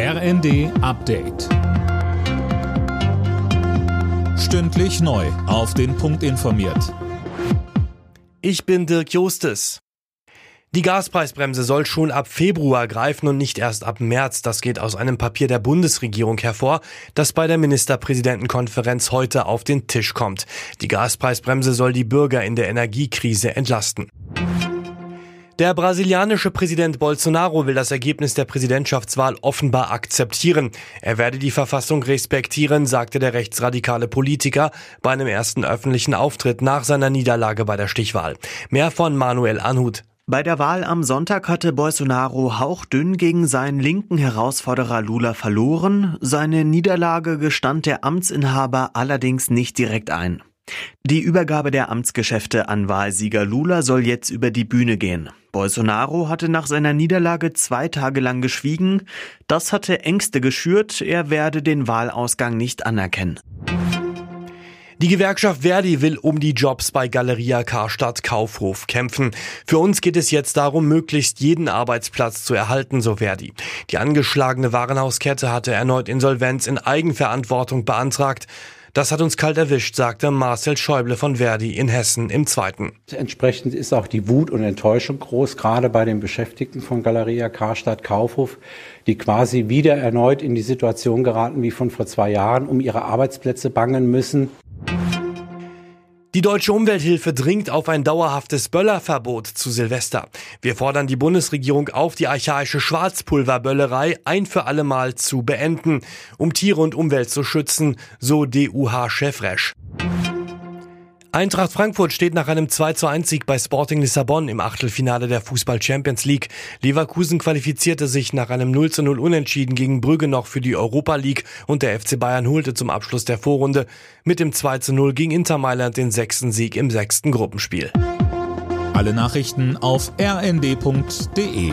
RND Update. Stündlich neu. Auf den Punkt informiert. Ich bin Dirk Jostes. Die Gaspreisbremse soll schon ab Februar greifen und nicht erst ab März. Das geht aus einem Papier der Bundesregierung hervor, das bei der Ministerpräsidentenkonferenz heute auf den Tisch kommt. Die Gaspreisbremse soll die Bürger in der Energiekrise entlasten. Der brasilianische Präsident Bolsonaro will das Ergebnis der Präsidentschaftswahl offenbar akzeptieren. Er werde die Verfassung respektieren, sagte der rechtsradikale Politiker bei einem ersten öffentlichen Auftritt nach seiner Niederlage bei der Stichwahl. Mehr von Manuel Anhut. Bei der Wahl am Sonntag hatte Bolsonaro hauchdünn gegen seinen linken Herausforderer Lula verloren. Seine Niederlage gestand der Amtsinhaber allerdings nicht direkt ein. Die Übergabe der Amtsgeschäfte an Wahlsieger Lula soll jetzt über die Bühne gehen. Bolsonaro hatte nach seiner Niederlage zwei Tage lang geschwiegen. Das hatte Ängste geschürt, er werde den Wahlausgang nicht anerkennen. Die Gewerkschaft Verdi will um die Jobs bei Galeria Karstadt Kaufhof kämpfen. Für uns geht es jetzt darum, möglichst jeden Arbeitsplatz zu erhalten, so Verdi. Die angeschlagene Warenhauskette hatte erneut Insolvenz in Eigenverantwortung beantragt. Das hat uns kalt erwischt, sagte Marcel Schäuble von Verdi in Hessen im Zweiten. Entsprechend ist auch die Wut und Enttäuschung groß, gerade bei den Beschäftigten von Galeria Karstadt Kaufhof, die quasi wieder erneut in die Situation geraten wie von vor zwei Jahren, um ihre Arbeitsplätze bangen müssen. Die deutsche Umwelthilfe dringt auf ein dauerhaftes Böllerverbot zu Silvester. Wir fordern die Bundesregierung auf, die archaische Schwarzpulverböllerei ein für alle Mal zu beenden, um Tiere und Umwelt zu schützen, so DUH-Chef Resch. Eintracht Frankfurt steht nach einem 2 zu 1 Sieg bei Sporting Lissabon im Achtelfinale der Fußball Champions League. Leverkusen qualifizierte sich nach einem 0 zu 0 Unentschieden gegen Brügge noch für die Europa League und der FC Bayern holte zum Abschluss der Vorrunde mit dem 2 zu 0 gegen Inter Mailand den sechsten Sieg im sechsten Gruppenspiel. Alle Nachrichten auf rnd.de